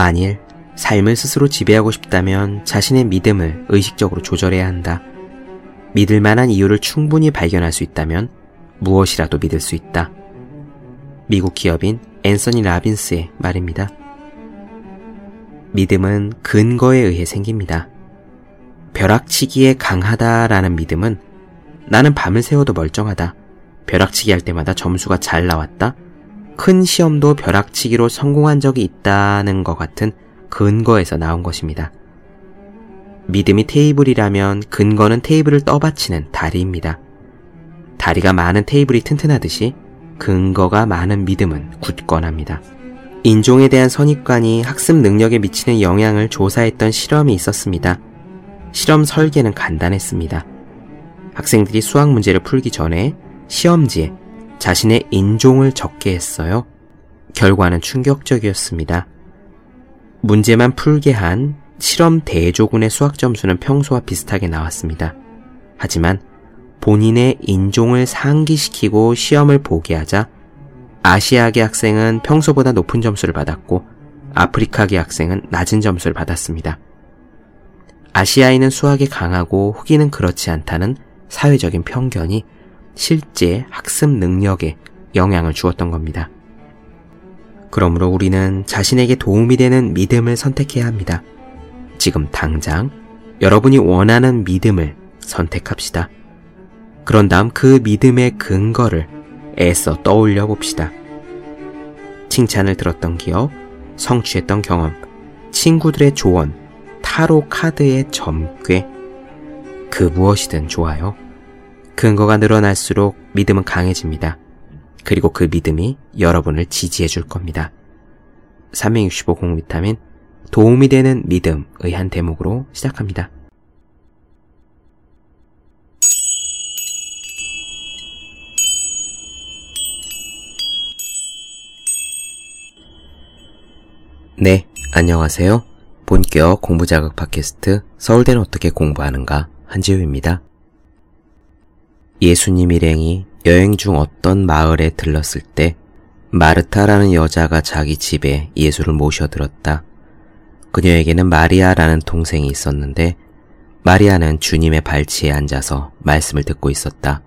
만일 삶을 스스로 지배하고 싶다면 자신의 믿음을 의식적으로 조절해야 한다. 믿을 만한 이유를 충분히 발견할 수 있다면 무엇이라도 믿을 수 있다. 미국 기업인 앤서니 라빈스의 말입니다. 믿음은 근거에 의해 생깁니다. 벼락치기에 강하다라는 믿음은 나는 밤을 새워도 멀쩡하다. 벼락치기 할 때마다 점수가 잘 나왔다. 큰 시험도 벼락치기로 성공한 적이 있다는 것 같은 근거에서 나온 것입니다. 믿음이 테이블이라면 근거는 테이블을 떠받치는 다리입니다. 다리가 많은 테이블이 튼튼하듯이 근거가 많은 믿음은 굳건합니다. 인종에 대한 선입관이 학습 능력에 미치는 영향을 조사했던 실험이 있었습니다. 실험 설계는 간단했습니다. 학생들이 수학 문제를 풀기 전에 시험지에 자신의 인종을 적게 했어요. 결과는 충격적이었습니다. 문제만 풀게 한 실험 대조군의 수학 점수는 평소와 비슷하게 나왔습니다. 하지만 본인의 인종을 상기시키고 시험을 보게 하자 아시아계 학생은 평소보다 높은 점수를 받았고 아프리카계 학생은 낮은 점수를 받았습니다. 아시아인은 수학에 강하고 흑인은 그렇지 않다는 사회적인 편견이 실제 학습 능력에 영향을 주었던 겁니다. 그러므로 우리는 자신에게 도움이 되는 믿음을 선택해야 합니다. 지금 당장 여러분이 원하는 믿음을 선택합시다. 그런 다음 그 믿음의 근거를 애써 떠올려 봅시다. 칭찬을 들었던 기억, 성취했던 경험, 친구들의 조언, 타로 카드의 점괘, 그 무엇이든 좋아요. 근거가 늘어날수록 믿음은 강해집니다. 그리고 그 믿음이 여러분을 지지해 줄 겁니다. 365 공비타민 도움이 되는 믿음의 한 대목으로 시작합니다. 네, 안녕하세요. 본격 공부자극 팟캐스트 서울대는 어떻게 공부하는가 한지우입니다. 예수님 일행이 여행 중 어떤 마을에 들렀을 때 마르타라는 여자가 자기 집에 예수를 모셔들었다. 그녀에게는 마리아라는 동생이 있었는데 마리아는 주님의 발치에 앉아서 말씀을 듣고 있었다.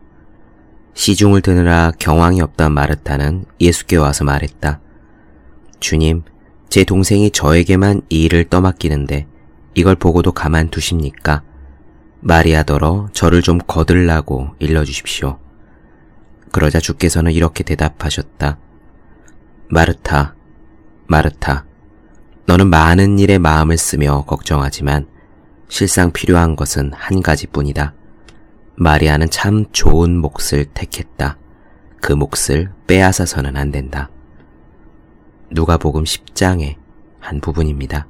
시중을 드느라 경황이 없던 마르타는 예수께 와서 말했다. 주님, 제 동생이 저에게만 이 일을 떠맡기는데 이걸 보고도 가만두십니까? 마리아더러 저를 좀 거들라고 일러주십시오. 그러자 주께서는 이렇게 대답하셨다. 마르타, 마르타, 너는 많은 일에 마음을 쓰며 걱정하지만 실상 필요한 것은 한 가지뿐이다. 마리아는 참 좋은 몫을 택했다. 그 몫을 빼앗아서는 안 된다. 누가복음 10장의 한 부분입니다.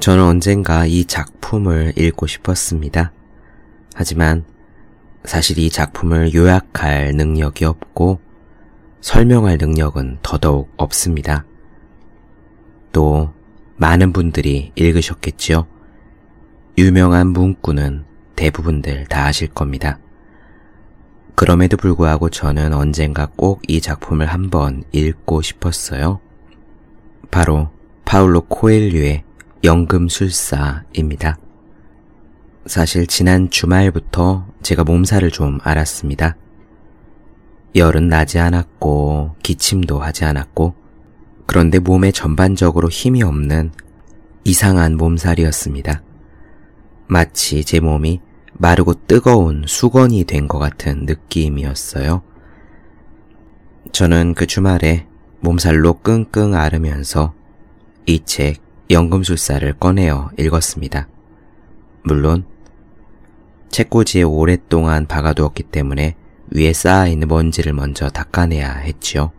저는 언젠가 이 작품을 읽고 싶었습니다. 하지만 사실 이 작품을 요약할 능력이 없고 설명할 능력은 더더욱 없습니다. 또 많은 분들이 읽으셨겠지요. 유명한 문구는 대부분들 다 아실 겁니다. 그럼에도 불구하고 저는 언젠가 꼭 이 작품을 한번 읽고 싶었어요. 바로 파울로 코엘류의 연금술사입니다. 사실 지난 주말부터 제가 몸살을 좀 앓았습니다. 열은 나지 않았고 기침도 하지 않았고 그런데 몸에 전반적으로 힘이 없는 이상한 몸살이었습니다. 마치 제 몸이 마르고 뜨거운 수건이 된 것 같은 느낌이었어요. 저는 그 주말에 몸살로 끙끙 앓으면서 이 책 연금술사를 꺼내어 읽었습니다. 물론 책꽂이에 오랫동안 박아두었기 때문에 위에 쌓아있는 먼지를 먼저 닦아내야 했지요.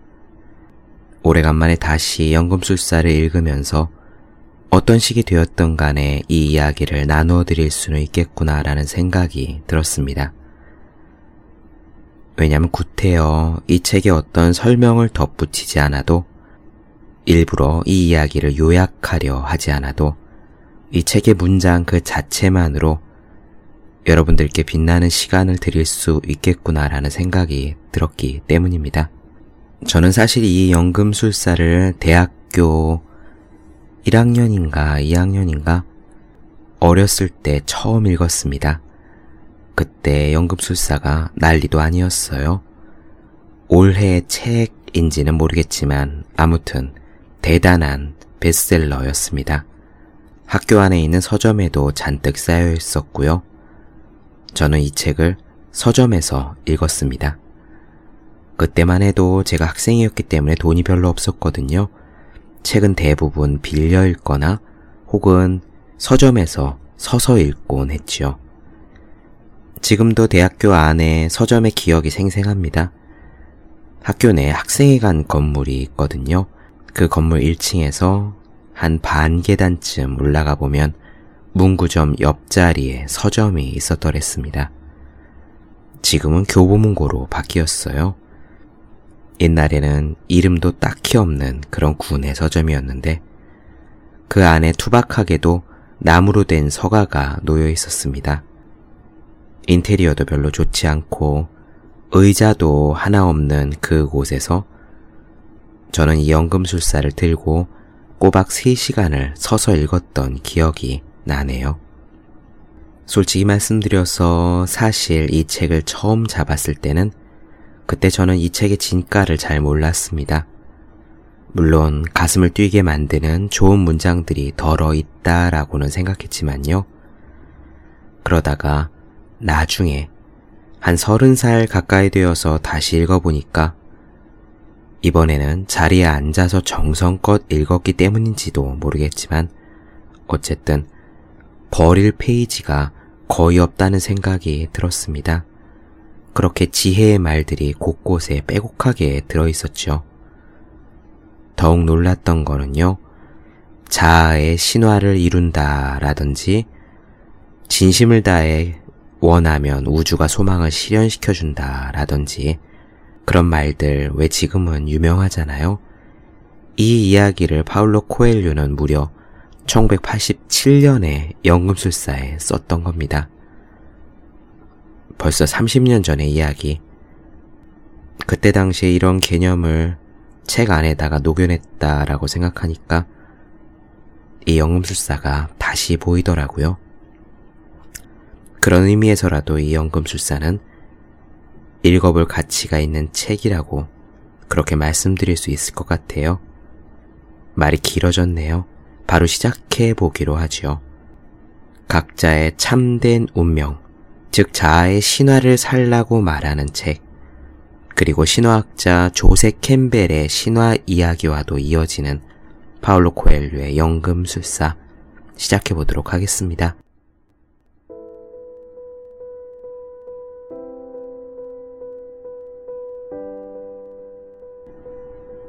오래간만에 다시 연금술사를 읽으면서 어떤 식이 되었던 간에 이 이야기를 나누어 드릴 수는 있겠구나라는 생각이 들었습니다. 왜냐하면 구태여 이 책에 어떤 설명을 덧붙이지 않아도 일부러 이 이야기를 요약하려 하지 않아도 이 책의 문장 그 자체만으로 여러분들께 빛나는 시간을 드릴 수 있겠구나라는 생각이 들었기 때문입니다. 저는 사실 이 연금술사를 대학교 1학년인가 2학년인가 어렸을 때 처음 읽었습니다. 그때 연금술사가 난리도 아니었어요. 올해 책인지는 모르겠지만 아무튼 대단한 베스트셀러였습니다. 학교 안에 있는 서점에도 잔뜩 쌓여 있었고요. 저는 이 책을 서점에서 읽었습니다. 그때만 해도 제가 학생이었기 때문에 돈이 별로 없었거든요. 책은 대부분 빌려 읽거나 혹은 서점에서 서서 읽곤 했지요. 지금도 대학교 안에 서점의 기억이 생생합니다. 학교 내 학생회관 건물이 있거든요. 그 건물 1층에서 한 반 계단쯤 올라가 보면 문구점 옆자리에 서점이 있었더랬습니다. 지금은 교보문고로 바뀌었어요. 옛날에는 이름도 딱히 없는 그런 군의 서점이었는데 그 안에 투박하게도 나무로 된 서가가 놓여 있었습니다. 인테리어도 별로 좋지 않고 의자도 하나 없는 그곳에서 저는 이 연금술사를 들고 꼬박 3시간을 서서 읽었던 기억이 나네요. 솔직히 말씀드려서 사실 이 책을 처음 잡았을 때는 그때 저는 이 책의 진가를 잘 몰랐습니다. 물론 가슴을 뛰게 만드는 좋은 문장들이 덜어 있다라고는 생각했지만요. 그러다가 나중에 한 서른 살 가까이 되어서 다시 읽어보니까 이번에는 자리에 앉아서 정성껏 읽었기 때문인지도 모르겠지만 어쨌든 버릴 페이지가 거의 없다는 생각이 들었습니다. 그렇게 지혜의 말들이 곳곳에 빼곡하게 들어있었죠. 더욱 놀랐던 거는요, 자아의 신화를 이룬다 라든지, 진심을 다해 원하면 우주가 소망을 실현시켜준다 라든지, 그런 말들 왜 지금은 유명하잖아요? 이 이야기를 파울로 코엘류는 무려 1987년에 연금술사에 썼던 겁니다. 벌써 30년 전의 이야기. 그때 당시에 이런 개념을 책 안에다가 녹여냈다라고 생각하니까 이 연금술사가 다시 보이더라고요. 그런 의미에서라도 이 연금술사는 읽어볼 가치가 있는 책이라고 그렇게 말씀드릴 수 있을 것 같아요. 말이 길어졌네요. 바로 시작해 보기로 하지요. 각자의 참된 운명, 즉 자아의 신화를 살라고 말하는 책, 그리고 신화학자 조세 캠벨의 신화 이야기와도 이어지는 파울로 코엘류의 연금술사 시작해 보도록 하겠습니다.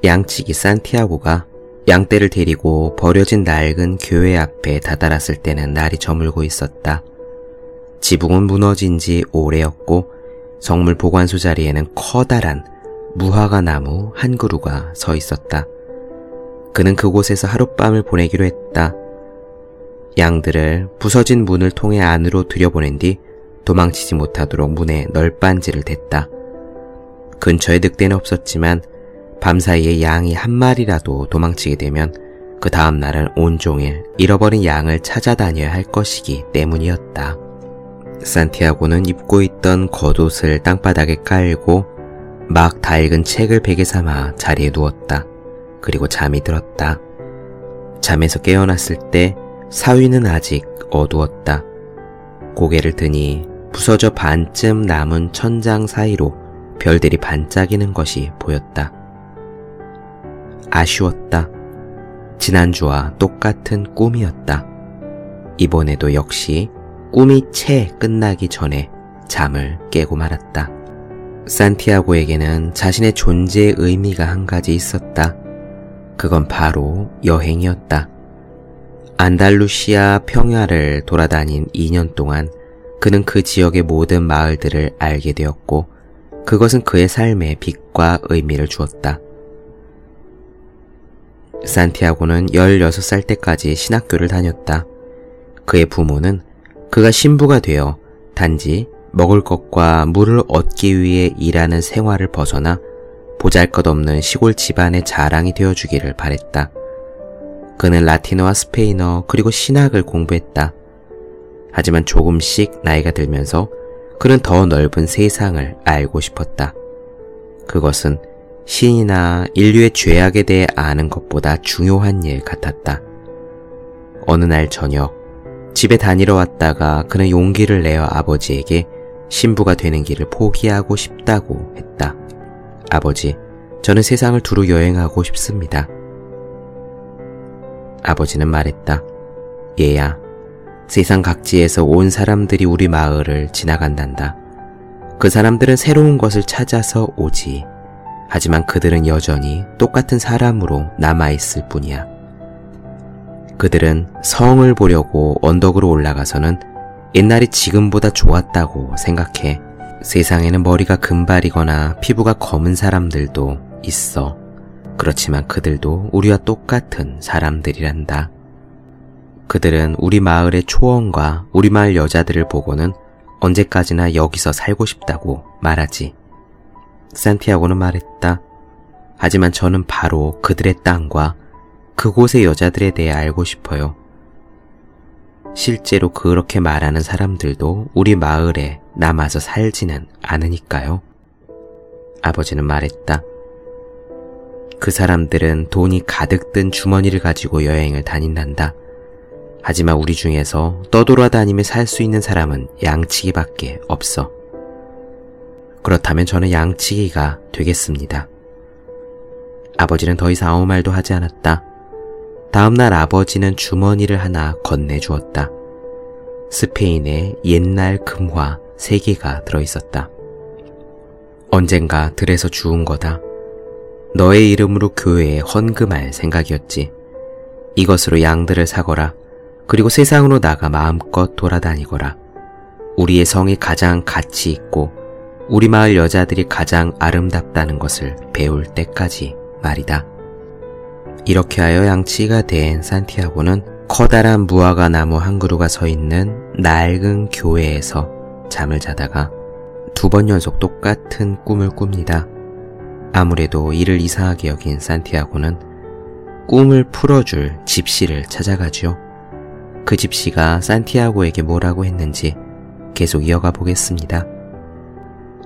양치기 산티아고가 양떼를 데리고 버려진 낡은 교회 앞에 다다랐을 때는 날이 저물고 있었다. 지붕은 무너진 지 오래였고 성물 보관소 자리에는 커다란 무화과 나무 한 그루가 서 있었다. 그는 그곳에서 하룻밤을 보내기로 했다. 양들을 부서진 문을 통해 안으로 들여보낸 뒤 도망치지 못하도록 문에 널빤지를 댔다. 근처에 늑대는 없었지만 밤사이에 양이 한 마리라도 도망치게 되면 그 다음 날은 온종일 잃어버린 양을 찾아다녀야 할 것이기 때문이었다. 산티아고는 입고 있던 겉옷을 땅바닥에 깔고 막 낡은 책을 베개 삼아 자리에 누웠다. 그리고 잠이 들었다. 잠에서 깨어났을 때 사위는 아직 어두웠다. 고개를 드니 부서져 반쯤 남은 천장 사이로 별들이 반짝이는 것이 보였다. 아쉬웠다. 지난주와 똑같은 꿈이었다. 이번에도 역시 꿈이 채 끝나기 전에 잠을 깨고 말았다. 산티아고에게는 자신의 존재의 의미가 한 가지 있었다. 그건 바로 여행이었다. 안달루시아 평야를 돌아다닌 2년 동안 그는 그 지역의 모든 마을들을 알게 되었고 그것은 그의 삶에 빛과 의미를 주었다. 산티아고는 16살 때까지 신학교를 다녔다. 그의 부모는 그가 신부가 되어 단지 먹을 것과 물을 얻기 위해 일하는 생활을 벗어나 보잘 것 없는 시골 집안의 자랑이 되어주기를 바랬다. 그는 라틴어와 스페인어 그리고 신학을 공부했다. 하지만 조금씩 나이가 들면서 그는 더 넓은 세상을 알고 싶었다. 그것은 신이나 인류의 죄악에 대해 아는 것보다 중요한 일 같았다. 어느 날 저녁, 집에 다니러 왔다가 그는 용기를 내어 아버지에게 신부가 되는 길을 포기하고 싶다고 했다. 아버지, 저는 세상을 두루 여행하고 싶습니다. 아버지는 말했다. 얘야, 세상 각지에서 온 사람들이 우리 마을을 지나간단다. 그 사람들은 새로운 것을 찾아서 오지. 하지만 그들은 여전히 똑같은 사람으로 남아있을 뿐이야. 그들은 성을 보려고 언덕으로 올라가서는 옛날이 지금보다 좋았다고 생각해. 세상에는 머리가 금발이거나 피부가 검은 사람들도 있어. 그렇지만 그들도 우리와 똑같은 사람들이란다. 그들은 우리 마을의 초원과 우리 마을 여자들을 보고는 언제까지나 여기서 살고 싶다고 말하지. 산티아고는 말했다. 하지만 저는 바로 그들의 땅과 그곳의 여자들에 대해 알고 싶어요. 실제로 그렇게 말하는 사람들도 우리 마을에 남아서 살지는 않으니까요. 아버지는 말했다. 그 사람들은 돈이 가득 든 주머니를 가지고 여행을 다닌단다. 하지만 우리 중에서 떠돌아다니며 살 수 있는 사람은 양치기밖에 없어. 그렇다면 저는 양치기가 되겠습니다. 아버지는 더 이상 아무 말도 하지 않았다. 다음날 아버지는 주머니를 하나 건네주었다. 스페인의 옛날 금화 세 개가 들어있었다. 언젠가 들에서 주운 거다. 너의 이름으로 교회에 헌금할 생각이었지. 이것으로 양들을 사거라. 그리고 세상으로 나가 마음껏 돌아다니거라. 우리의 성이 가장 가치 있고 우리 마을 여자들이 가장 아름답다는 것을 배울 때까지 말이다. 이렇게 하여 양치가 된 산티아고는 커다란 무화과 나무 한 그루가 서 있는 낡은 교회에서 잠을 자다가 두 번 연속 똑같은 꿈을 꿉니다. 아무래도 이를 이상하게 여긴 산티아고는 꿈을 풀어줄 집시를 찾아가죠. 그 집시가 산티아고에게 뭐라고 했는지 계속 이어가 보겠습니다.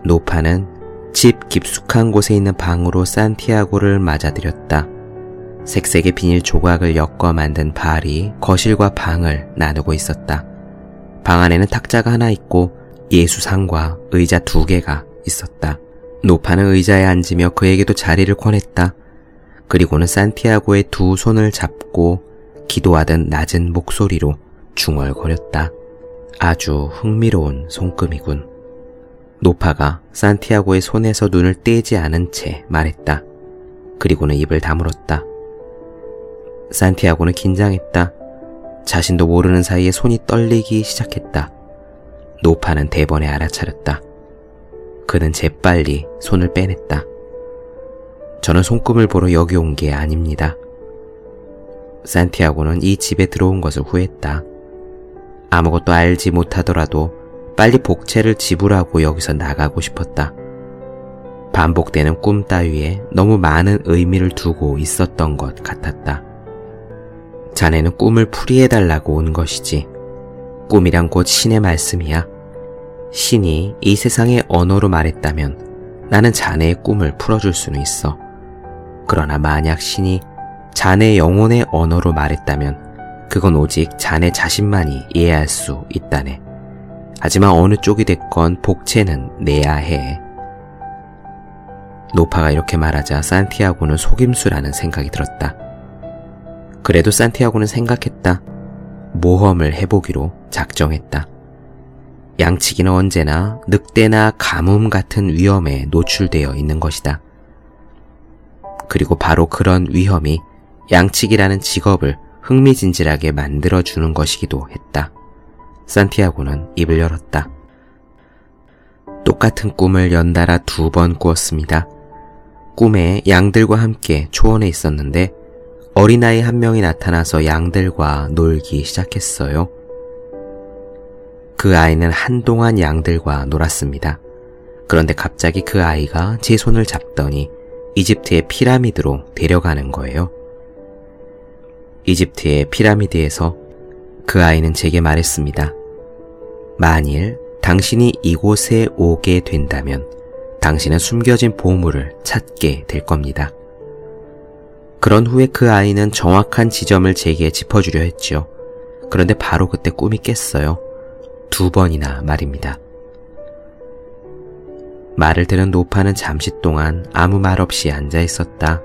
노파는 집 깊숙한 곳에 있는 방으로 산티아고를 맞아들였다. 색색의 비닐 조각을 엮어 만든 발이 거실과 방을 나누고 있었다. 방 안에는 탁자가 하나 있고 예수상과 의자 두 개가 있었다. 노파는 의자에 앉으며 그에게도 자리를 권했다. 그리고는 산티아고의 두 손을 잡고 기도하던 낮은 목소리로 중얼거렸다. 아주 흥미로운 손금이군. 노파가 산티아고의 손에서 눈을 떼지 않은 채 말했다. 그리고는 입을 다물었다. 산티아고는 긴장했다. 자신도 모르는 사이에 손이 떨리기 시작했다. 노파는 대번에 알아차렸다. 그는 재빨리 손을 빼냈다. 저는 손금을 보러 여기 온 게 아닙니다. 산티아고는 이 집에 들어온 것을 후회했다. 아무것도 알지 못하더라도 빨리 복채를 지불하고 여기서 나가고 싶었다. 반복되는 꿈 따위에 너무 많은 의미를 두고 있었던 것 같았다. 자네는 꿈을 풀이해달라고 온 것이지. 꿈이란 곧 신의 말씀이야. 신이 이 세상의 언어로 말했다면 나는 자네의 꿈을 풀어줄 수는 있어. 그러나 만약 신이 자네 영혼의 언어로 말했다면 그건 오직 자네 자신만이 이해할 수 있다네. 하지만 어느 쪽이 됐건 복체는 내야 해. 노파가 이렇게 말하자 산티아고는 속임수라는 생각이 들었다. 그래도 산티아고는 생각했다. 모험을 해보기로 작정했다. 양치기는 언제나 늑대나 가뭄 같은 위험에 노출되어 있는 것이다. 그리고 바로 그런 위험이 양치기라는 직업을 흥미진진하게 만들어주는 것이기도 했다. 산티아고는 입을 열었다. 똑같은 꿈을 연달아 두 번 꾸었습니다. 꿈에 양들과 함께 초원에 있었는데 어린아이 한 명이 나타나서 양들과 놀기 시작했어요. 그 아이는 한동안 양들과 놀았습니다. 그런데 갑자기 그 아이가 제 손을 잡더니 이집트의 피라미드로 데려가는 거예요. 이집트의 피라미드에서 그 아이는 제게 말했습니다. 만일 당신이 이곳에 오게 된다면 당신은 숨겨진 보물을 찾게 될 겁니다. 그런 후에 그 아이는 정확한 지점을 제게 짚어주려 했죠. 그런데 바로 그때 꿈이 깼어요. 두 번이나 말입니다. 말을 들은 노파는 잠시 동안 아무 말 없이 앉아 있었다.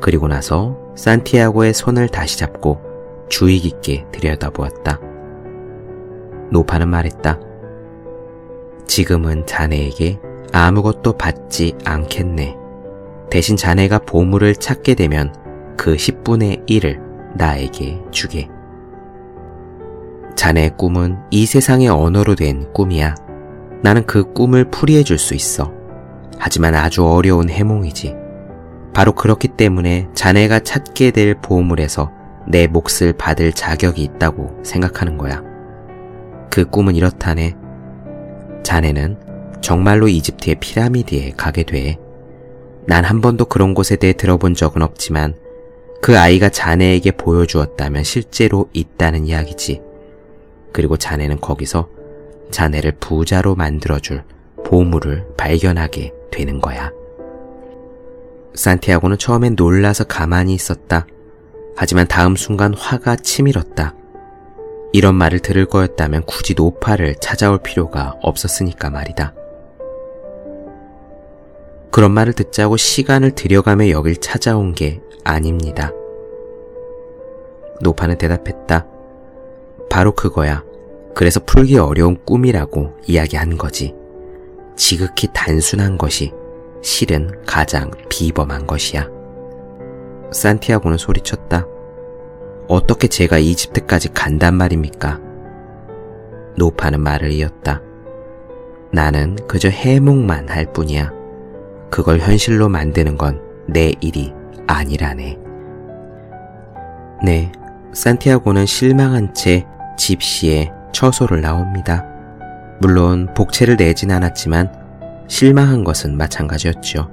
그리고 나서 산티아고의 손을 다시 잡고 주의 깊게 들여다보았다. 노파는 말했다. 지금은 자네에게 아무것도 받지 않겠네. 대신 자네가 보물을 찾게 되면 그 10분의 1을 나에게 주게. 자네의 꿈은 이 세상의 언어로 된 꿈이야. 나는 그 꿈을 풀이해 줄 수 있어. 하지만 아주 어려운 해몽이지. 바로 그렇기 때문에 자네가 찾게 될 보물에서 내 몫을 받을 자격이 있다고 생각하는 거야. 그 꿈은 이렇다네. 자네는 정말로 이집트의 피라미드에 가게 돼. 난 한 번도 그런 곳에 대해 들어본 적은 없지만 그 아이가 자네에게 보여주었다면 실제로 있다는 이야기지. 그리고 자네는 거기서 자네를 부자로 만들어줄 보물을 발견하게 되는 거야. 산티아고는 처음엔 놀라서 가만히 있었다. 하지만 다음 순간 화가 치밀었다. 이런 말을 들을 거였다면 굳이 노파를 찾아올 필요가 없었으니까 말이다. 그런 말을 듣자고 시간을 들여가며 여길 찾아온 게 아닙니다. 노파는 대답했다. 바로 그거야. 그래서 풀기 어려운 꿈이라고 이야기한 거지. 지극히 단순한 것이 실은 가장 비범한 것이야. 산티아고는 소리쳤다. 어떻게 제가 이집트까지 간단 말입니까? 노파는 말을 이었다. 나는 그저 해몽만 할 뿐이야. 그걸 현실로 만드는 건 내 일이 아니라네. 네, 산티아고는 실망한 채 집시에 처소를 나옵니다. 물론 복채를 내진 않았지만 실망한 것은 마찬가지였죠.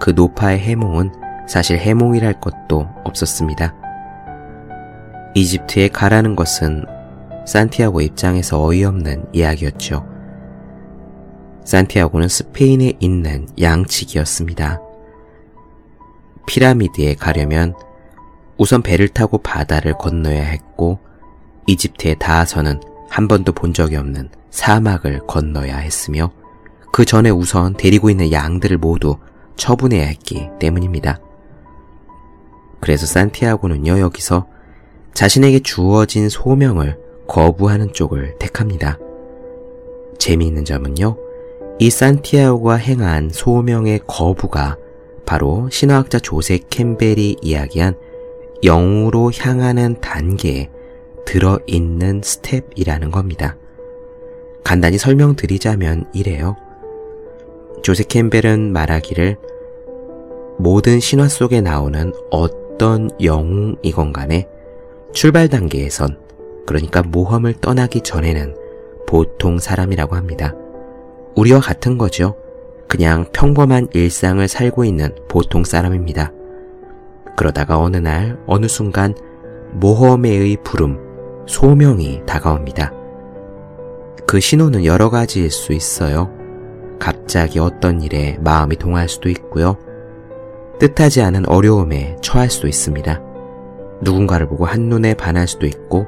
그 노파의 해몽은 사실 해몽이랄 것도 없었습니다. 이집트에 가라는 것은 산티아고 입장에서 어이없는 이야기였죠. 산티아고는 스페인에 있는 양측이었습니다. 피라미드에 가려면 우선 배를 타고 바다를 건너야 했고 이집트에 닿아서는 한 번도 본 적이 없는 사막을 건너야 했으며 그 전에 우선 데리고 있는 양들을 모두 처분해야 했기 때문입니다. 그래서 산티아고는요, 여기서 자신에게 주어진 소명을 거부하는 쪽을 택합니다. 재미있는 점은요, 이 산티아고가 행한 소명의 거부가 바로 신화학자 조세 캠벨이 이야기한 영으로 향하는 단계에 들어있는 스텝이라는 겁니다. 간단히 설명드리자면 이래요. 조세 캠벨은 말하기를 모든 신화 속에 나오는 어떤 영웅이건 간에 출발 단계에선 그러니까 모험을 떠나기 전에는 보통 사람이라고 합니다. 우리와 같은 거죠. 그냥 평범한 일상을 살고 있는 보통 사람입니다. 그러다가 어느 날, 어느 순간 모험의 부름, 소명이 다가옵니다. 그 신호는 여러 가지일 수 있어요. 갑자기 어떤 일에 마음이 동할 수도 있고요. 뜻하지 않은 어려움에 처할 수도 있습니다. 누군가를 보고 한눈에 반할 수도 있고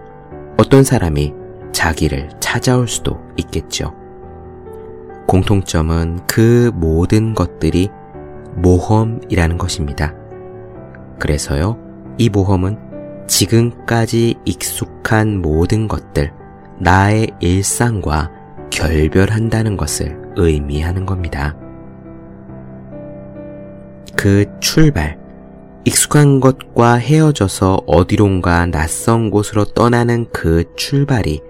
어떤 사람이 자기를 찾아올 수도 있겠죠. 공통점은 그 모든 것들이 모험이라는 것입니다. 그래서요, 이 모험은 지금까지 익숙한 모든 것들, 나의 일상과 결별한다는 것을 의미하는 겁니다. 그 출발, 익숙한 것과 헤어져서 어디론가 낯선 곳으로 떠나는 그 출발이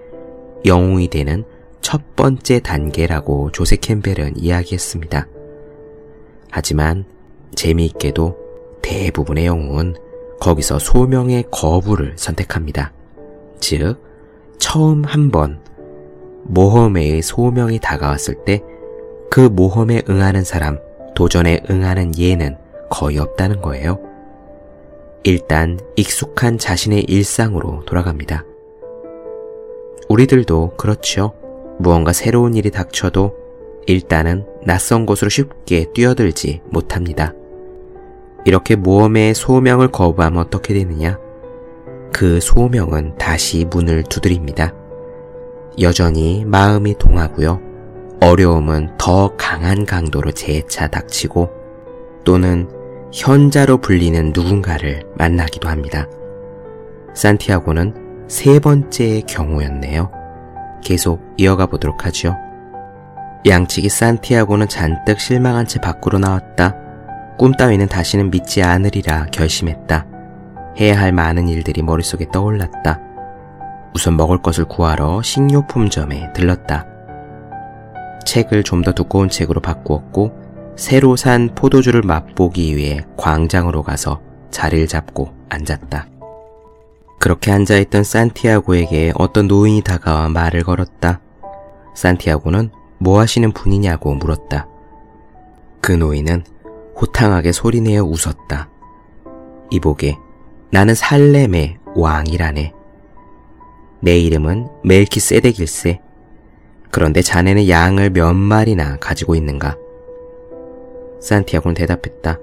영웅이 되는 첫 번째 단계라고 조세 캠벨은 이야기했습니다. 하지만 재미있게도 대부분의 영웅은 거기서 소명의 거부를 선택합니다. 즉, 처음 한번 모험의 소명이 다가왔을 때 그 모험에 응하는 사람, 도전에 응하는 예는 거의 없다는 거예요. 일단 익숙한 자신의 일상으로 돌아갑니다. 우리들도 그렇죠. 무언가 새로운 일이 닥쳐도 일단은 낯선 곳으로 쉽게 뛰어들지 못합니다. 이렇게 모험의 소명을 거부하면 어떻게 되느냐? 그 소명은 다시 문을 두드립니다. 여전히 마음이 동하고요. 어려움은 더 강한 강도로 재차 닥치고 또는 현자로 불리는 누군가를 만나기도 합니다. 산티아고는 세 번째의 경우였네요. 계속 이어가 보도록 하죠. 양치기 산티아고는 잔뜩 실망한 채 밖으로 나왔다. 꿈 따위는 다시는 믿지 않으리라 결심했다. 해야 할 많은 일들이 머릿속에 떠올랐다. 우선 먹을 것을 구하러 식료품점에 들렀다. 책을 좀 더 두꺼운 책으로 바꾸었고 새로 산 포도주를 맛보기 위해 광장으로 가서 자리를 잡고 앉았다. 그렇게 앉아있던 산티아고에게 어떤 노인이 다가와 말을 걸었다. 산티아고는 뭐 하시는 분이냐고 물었다. 그 노인은 호탕하게 소리내어 웃었다. 이보게, 나는 살렘의 왕이라네. 내 이름은 멜키세덱일세. 그런데 자네는 양을 몇 마리나 가지고 있는가? 산티아고는 대답했다.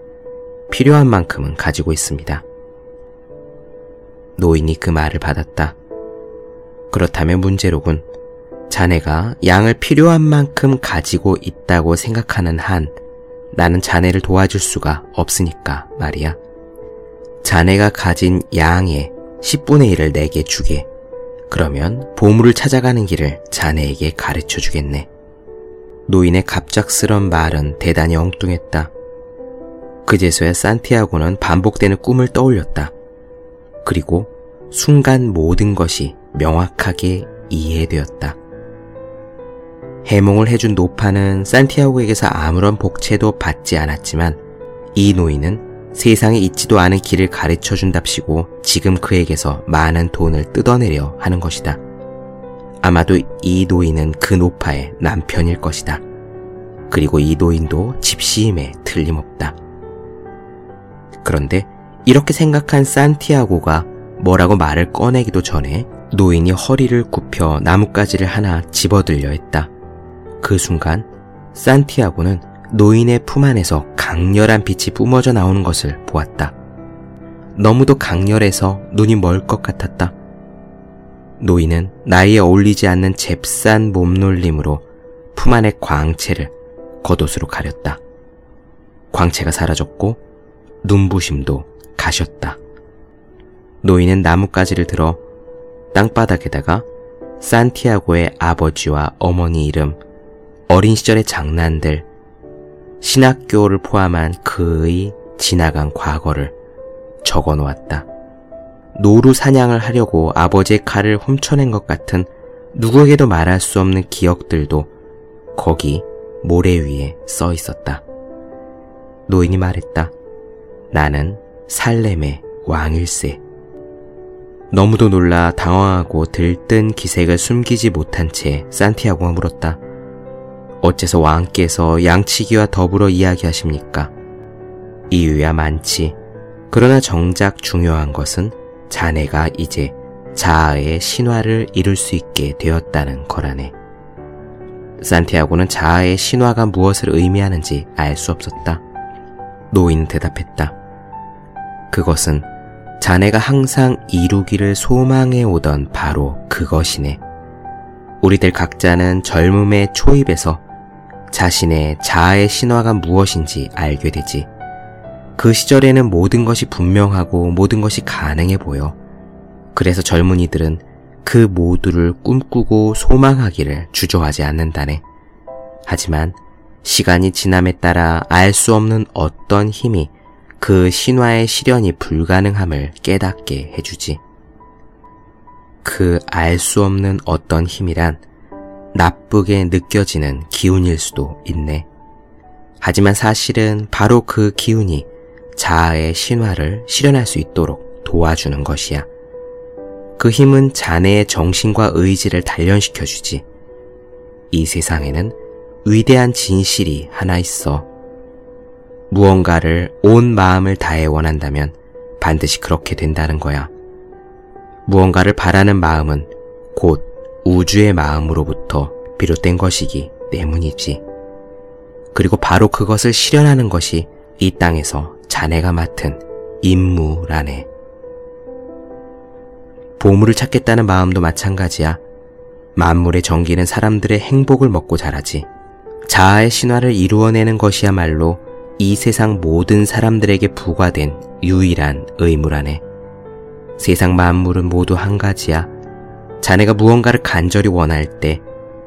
필요한 만큼은 가지고 있습니다. 노인이 그 말을 받았다. 그렇다면 문제로군. 자네가 양을 필요한 만큼 가지고 있다고 생각하는 한 나는 자네를 도와줄 수가 없으니까 말이야. 자네가 가진 양의 10분의 1을 내게 주게. 그러면 보물을 찾아가는 길을 자네에게 가르쳐 주겠네. 노인의 갑작스런 말은 대단히 엉뚱했다. 그제서야 산티아고는 반복되는 꿈을 떠올렸다. 그리고 순간 모든 것이 명확하게 이해되었다. 해몽을 해준 노파는 산티아고에게서 아무런 복채도 받지 않았지만 이 노인은 세상에 있지도 않은 길을 가르쳐 준답시고 지금 그에게서 많은 돈을 뜯어내려 하는 것이다. 아마도 이 노인은 그 노파의 남편일 것이다. 그리고 이 노인도 집시임에 틀림없다. 그런데 이렇게 생각한 산티아고가 뭐라고 말을 꺼내기도 전에 노인이 허리를 굽혀 나뭇가지를 하나 집어들려 했다. 그 순간 산티아고는 노인의 품 안에서 강렬한 빛이 뿜어져 나오는 것을 보았다. 너무도 강렬해서 눈이 멀 것 같았다. 노인은 나이에 어울리지 않는 잽싼 몸놀림으로 품 안의 광채를 겉옷으로 가렸다. 광채가 사라졌고 눈부심도 가셨다. 노인은 나뭇가지를 들어 땅바닥에다가 산티아고의 아버지와 어머니 이름, 어린 시절의 장난들, 신학교를 포함한 그의 지나간 과거를 적어 놓았다. 노루 사냥을 하려고 아버지의 칼을 훔쳐낸 것 같은 누구에게도 말할 수 없는 기억들도 거기 모래 위에 써 있었다. 노인이 말했다. 나는 살렘의 왕일세. 너무도 놀라 당황하고 들뜬 기색을 숨기지 못한 채 산티아고가 물었다. 어째서 왕께서 양치기와 더불어 이야기하십니까? 이유야 많지. 그러나 정작 중요한 것은 자네가 이제 자아의 신화를 이룰 수 있게 되었다는 거라네. 산티아고는 자아의 신화가 무엇을 의미하는지 알 수 없었다. 노인은 대답했다. 그것은 자네가 항상 이루기를 소망해 오던 바로 그것이네. 우리들 각자는 젊음의 초입에서 자신의 자아의 신화가 무엇인지 알게 되지. 그 시절에는 모든 것이 분명하고 모든 것이 가능해 보여. 그래서 젊은이들은 그 모두를 꿈꾸고 소망하기를 주저하지 않는다네. 하지만 시간이 지남에 따라 알 수 없는 어떤 힘이 그 신화의 실현이 불가능함을 깨닫게 해주지. 그 알 수 없는 어떤 힘이란 나쁘게 느껴지는 기운일 수도 있네. 하지만 사실은 바로 그 기운이 자아의 신화를 실현할 수 있도록 도와주는 것이야. 그 힘은 자네의 정신과 의지를 단련시켜 주지. 이 세상에는 위대한 진실이 하나 있어. 무언가를 온 마음을 다해 원한다면 반드시 그렇게 된다는 거야. 무언가를 바라는 마음은 곧 우주의 마음으로부터 비롯된 것이기 때문이지. 그리고 바로 그것을 실현하는 것이 이 땅에서 자네가 맡은 임무라네. 보물을 찾겠다는 마음도 마찬가지야. 만물의 전기는 사람들의 행복을 먹고 자라지. 자아의 신화를 이루어내는 것이야말로 이 세상 모든 사람들에게 부과된 유일한 의무라네. 세상 만물은 모두 한 가지야. 자네가 무언가를 간절히 원할 때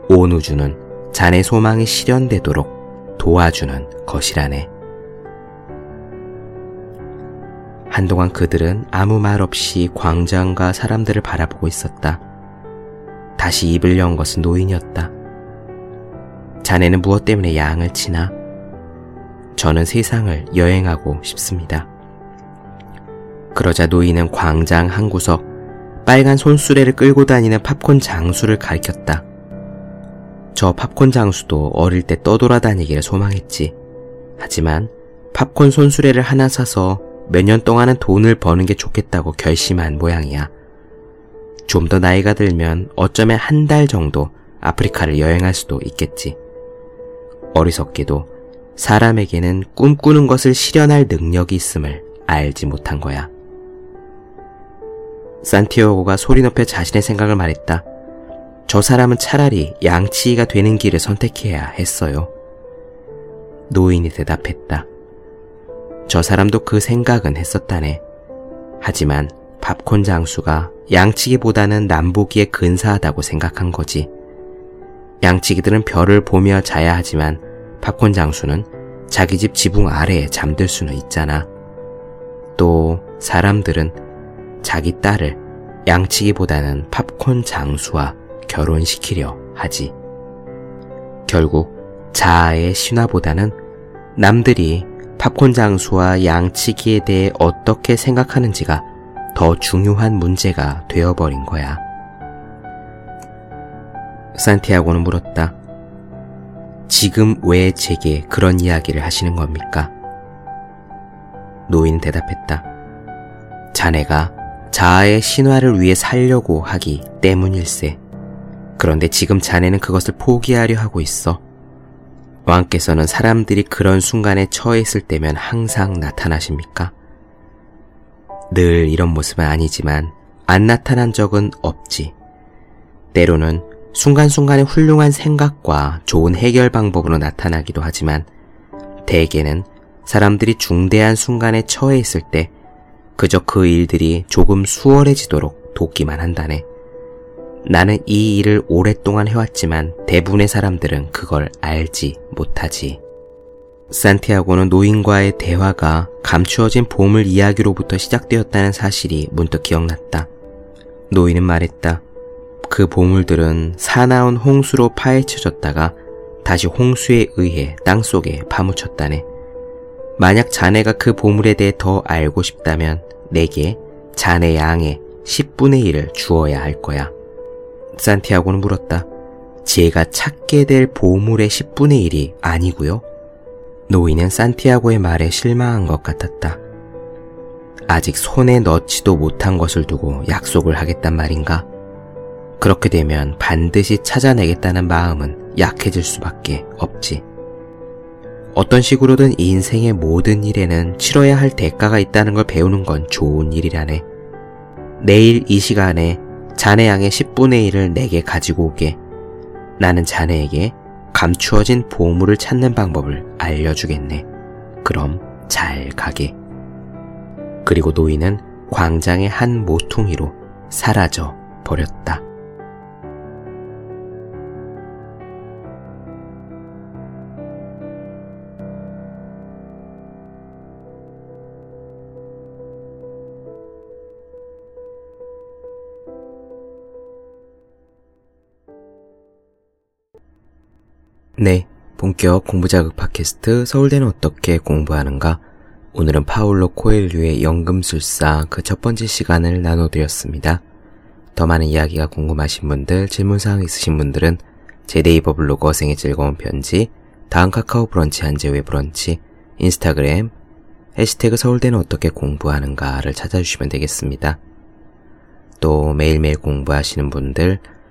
온 우주는 자네 소망이 실현되도록 도와주는 것이라네. 한동안 그들은 아무 말 없이 광장과 사람들을 바라보고 있었다. 다시 입을 연 것은 노인이었다. 자네는 무엇 때문에 양을 치나? 저는 세상을 여행하고 싶습니다. 그러자 노인은 광장 한 구석 빨간 손수레를 끌고 다니는 팝콘 장수를 가리켰다. 저 팝콘 장수도 어릴 때 떠돌아다니기를 소망했지. 하지만 팝콘 손수레를 하나 사서 몇 년 동안은 돈을 버는 게 좋겠다고 결심한 모양이야. 좀 더 나이가 들면 어쩌면 한 달 정도 아프리카를 여행할 수도 있겠지. 어리석게도 사람에게는 꿈꾸는 것을 실현할 능력이 있음을 알지 못한 거야. 산티아고가 소리 높여 자신의 생각을 말했다. 저 사람은 차라리 양치기가 되는 길을 선택해야 했어요. 노인이 대답했다. 저 사람도 그 생각은 했었다네. 하지만 팝콘 장수가 양치기보다는 남보기에 근사하다고 생각한 거지. 양치기들은 별을 보며 자야 하지만 팝콘 장수는 자기 집 지붕 아래에 잠들 수는 있잖아. 또 사람들은 자기 딸을 양치기보다는 팝콘 장수와 결혼시키려 하지. 결국 자아의 신화보다는 남들이 팝콘 장수와 양치기에 대해 어떻게 생각하는지가 더 중요한 문제가 되어버린 거야. 산티아고는 물었다. 지금 왜 제게 그런 이야기를 하시는 겁니까? 노인 대답했다. 자네가 자아의 신화를 위해 살려고 하기 때문일세. 그런데 지금 자네는 그것을 포기하려 하고 있어. 왕께서는 사람들이 그런 순간에 처해 있을 때면 항상 나타나십니까? 늘 이런 모습은 아니지만 안 나타난 적은 없지. 때로는 순간순간의 훌륭한 생각과 좋은 해결 방법으로 나타나기도 하지만 대개는 사람들이 중대한 순간에 처해 있을 때 그저 그 일들이 조금 수월해지도록 돕기만 한다네. 나는 이 일을 오랫동안 해왔지만 대부분의 사람들은 그걸 알지 못하지. 산티아고는 노인과의 대화가 감추어진 보물 이야기로부터 시작되었다는 사실이 문득 기억났다. 노인은 말했다. 그 보물들은 사나운 홍수로 파헤쳐졌다가 다시 홍수에 의해 땅 속에 파묻혔다네. 만약 자네가 그 보물에 대해 더 알고 싶다면 내게 자네 양의 10분의 1을 주어야 할 거야. 산티아고는 물었다. 제가 찾게 될 보물의 10분의 1이 아니고요. 노인은 산티아고의 말에 실망한 것 같았다. 아직 손에 넣지도 못한 것을 두고 약속을 하겠단 말인가? 그렇게 되면 반드시 찾아내겠다는 마음은 약해질 수밖에 없지. 어떤 식으로든 이 인생의 모든 일에는 치러야 할 대가가 있다는 걸 배우는 건 좋은 일이라네. 내일 이 시간에 자네 양의 10분의 1을 내게 가지고 오게. 나는 자네에게 감추어진 보물을 찾는 방법을 알려주겠네. 그럼 잘 가게. 그리고 노인은 광장의 한 모퉁이로 사라져 버렸다. 네, 본격 공부자극 팟캐스트 서울대는 어떻게 공부하는가? 오늘은 파울로 코엘류의 연금술사 그 첫 번째 시간을 나눠드렸습니다. 더 많은 이야기가 궁금하신 분들, 질문사항 있으신 분들은 제 네이버 블로그 어생의 즐거운 편지, 다음 카카오 브런치 한재우의 브런치, 인스타그램, 해시태그 서울대는 어떻게 공부하는가를 찾아주시면 되겠습니다. 또 매일매일 공부하시는 분들,